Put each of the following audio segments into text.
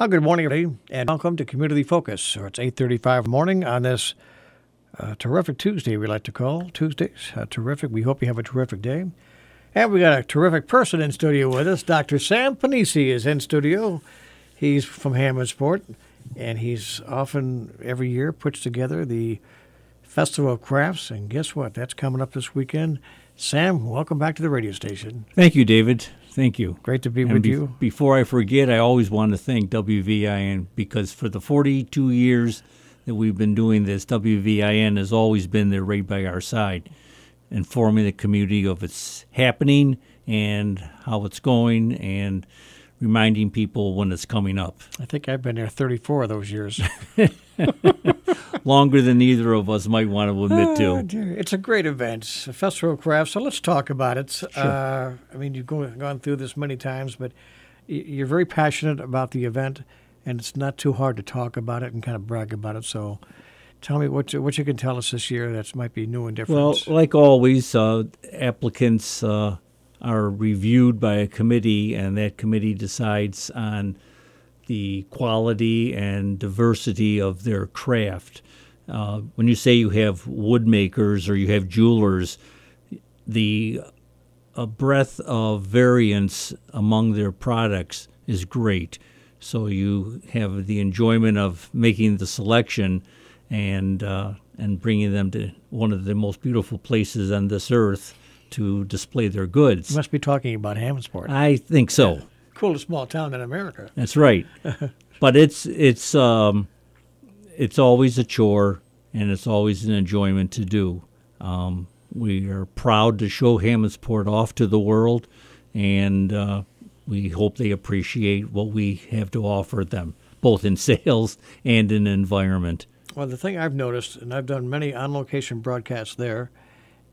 Well, good morning, everybody, and welcome to Community Focus. So it's 8.35 morning on this uh, terrific Tuesday, we like to call Tuesdays. Uh, terrific. We hope you have a terrific day. And we got a terrific person in studio with us. Dr. Sam Pennise is in studio. He's from Hammondsport, and he's often, every year, puts together the Festival of Crafts. And guess what? That's coming up this weekend. Sam, welcome back to the radio station. Thank you, David. Thank you. Great to be And with be- you. Before I forget, I always want to thank WVIN because for the 42 years that we've been doing this, WVIN has always been there right by our side, informing the community of its happening and how it's going and reminding people when it's coming up. I think I've been there 34 of those years. Longer than either of us might want to admit Oh, to. dear. It's a great event, a Festival of Crafts. So let's talk about it. Uh, I mean, you've go, gone through this many times, but you're very passionate about the event, and it's not too hard to talk about it and kind of brag about it. So tell me what you, what you can tell us this year that might be new and different. Well, like always, uh, applicants uh, are reviewed by a committee, and that committee decides on the quality and diversity of their craft. Uh, when you say you have woodmakers or you have jewelers, the a breadth of variance among their products is great. So you have the enjoyment of making the selection and uh, and bringing them to one of the most beautiful places on this earth to display their goods. you must be talking about Hammondsport. I think so. Coolest small town in America. That's right. but it's it's um, it's always a chore and it's always an enjoyment to do. Um, we are proud to show Hammondsport off to the world, and uh, we hope they appreciate what we have to offer them, both in sales and in environment. Well, the thing I've noticed, and I've done many on location broadcasts there,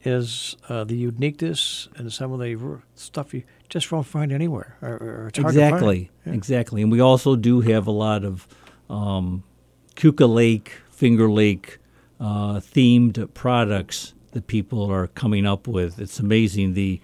is uh, the uniqueness and some of the stuff you just won't find anywhere. Or, or it's hard to find. exactly, exactly. And we also do have a lot of um, Keuka Lake, Finger Lake uh, themed products that people are coming up with. It's amazing the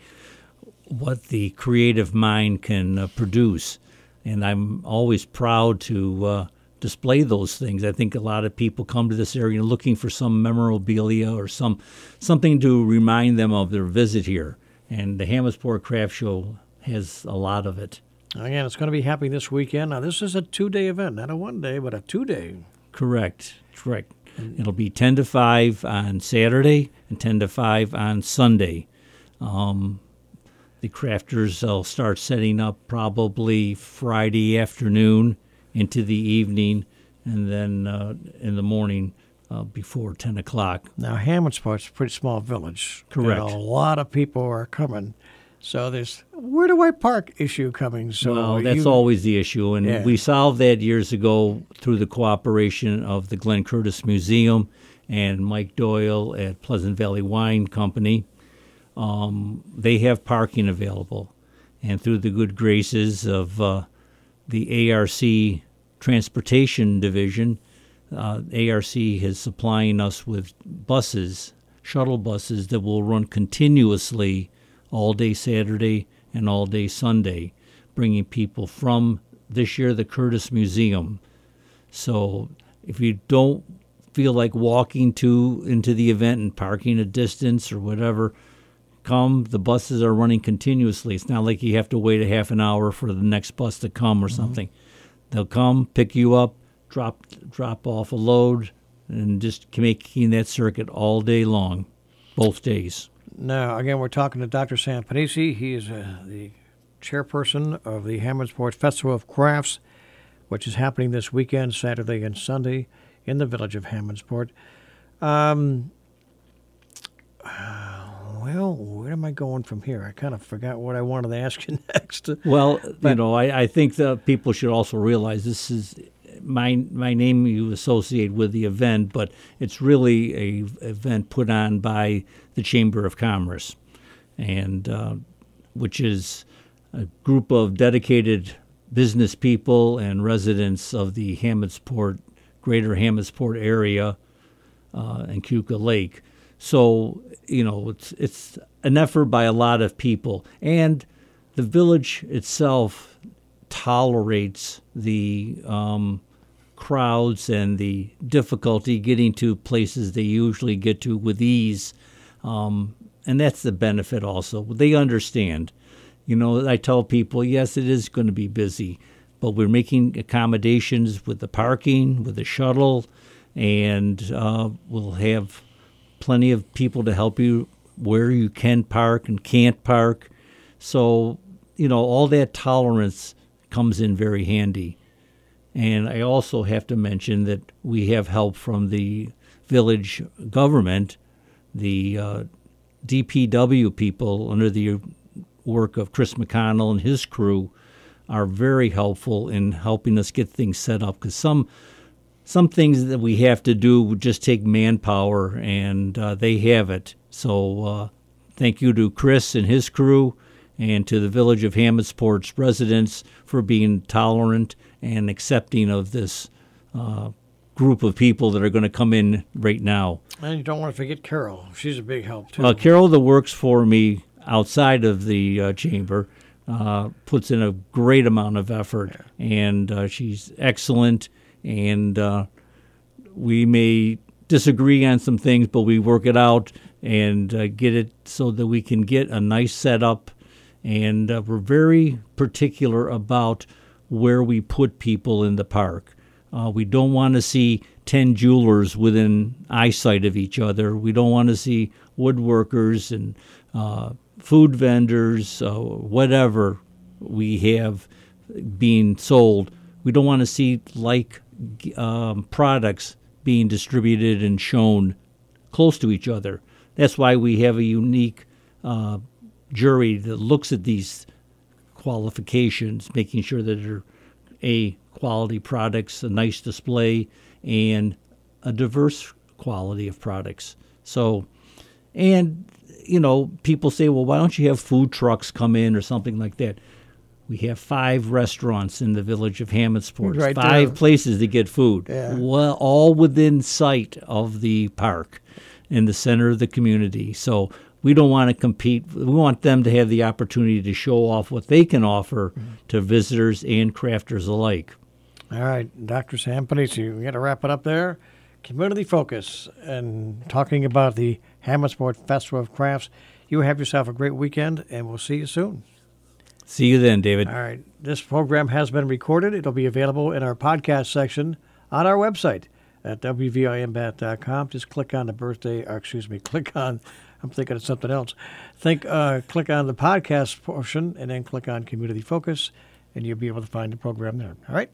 what the creative mind can uh, produce, and I'm always proud to uh, display those things. I think a lot of people come to this area looking for some memorabilia or some something to remind them of their visit here, and the Hammondsport Craft Show has a lot of it. Again, it's going to be happening this weekend. Now, this is a two day event, not a one day, but a two day. Correct. Correct. It'll be 10 to 5 on Saturday and 10 to 5 on Sunday. Um, the crafters will start setting up probably Friday afternoon into the evening and then uh, in the morning uh, before 10 o'clock. Now, Hammondsport's a pretty small village. Correct. And a lot of people are coming. So there's where do I park issue coming. So well, that's you- always the issue, and Yeah. we solved that years ago through the cooperation of the Glenn Curtiss Museum and Mike Doyle at Pleasant Valley Wine Company. Um, they have parking available, and through the good graces of uh, the ARC Transportation Division, uh, ARC is supplying us with buses, shuttle buses that will run continuously all day Saturday and all day Sunday, bringing people from this year the Curtiss Museum. So if you don't feel like walking to into the event and parking a distance or whatever, come. The buses are running continuously. It's not like you have to wait a half an hour for the next bus to come or something. They'll come, pick you up, drop drop off a load, and just making that circuit all day long, both days. Now, again, we're talking to Dr. Sam Pennise. He is uh, the chairperson of the Hammondsport Festival of Crafts, which is happening this weekend, Saturday and Sunday, in the village of Hammondsport. Um, well, where am I going from here? I kind of forgot what I wanted to ask you next. Well, you know, I, I think that people should also realize this is my my name you associate with the event, but it's really a event put on by the Chamber of Commerce, and uh, which is a group of dedicated business people and residents of the Hammondsport, greater Hammondsport area, uh, and Keuka Lake. So you know, it's it's an effort by a lot of people, and the village itself tolerates the um, crowds and the difficulty getting to places they usually get to with ease. Um, and that's the benefit also. They understand. You know, I tell people, yes, it is going to be busy, but we're making accommodations with the parking, with the shuttle, and uh, we'll have plenty of people to help you where you can park and can't park. So, you know, all that tolerance comes in very handy. And I also have to mention that we have help from the village government, the uh, DPW people under the work of Chris McConnell and his crew are very helpful in helping us get things set up because some some things that we have to do would just take manpower and uh, they have it. So uh, thank you to Chris and his crew and to the village of Hammondsport's residents for being tolerant and accepting of this uh, group of people that are going to come in right now. And you don't want to forget Carol. She's a big help, too. Uh, Carol, that works for me outside of the uh, chamber, uh, puts in a great amount of effort, yeah. and uh, she's excellent. And uh, we may disagree on some things, but we work it out and uh, get it so that we can get a nice setup. And we're very particular about where we put people in the park. Uh, we don't want to see 10 jewelers within eyesight of each other. We don't want to see woodworkers and uh, food vendors, uh, whatever we have being sold. We don't want to see like um, products being distributed and shown close to each other. That's why we have a unique uh, jury that looks at these qualifications, making sure that they're a quality products, a nice display, and a diverse quality of products. So, and you know, people say, well, why don't you have food trucks come in or something like that? We have five restaurants in the village of Hammondsport, right five there. places to get food, yeah. well, all within sight of the park in the center of the community. So we don't want to compete. We want them to have the opportunity to show off what they can offer mm-hmm. to visitors and crafters alike. All right, Dr. Sam Pennise, we got to wrap it up there. Community focus and talking about the Hammondsport Festival of Crafts. You have yourself a great weekend, and we'll see you soon. See you then, David. All right. This program has been recorded. It'll be available in our podcast section on our website at wvimbat.com. Just click on the birthday, or excuse me, click on, I'm thinking of something else. Think, uh, click on the podcast portion and then click on community focus, and you'll be able to find the program there. All right.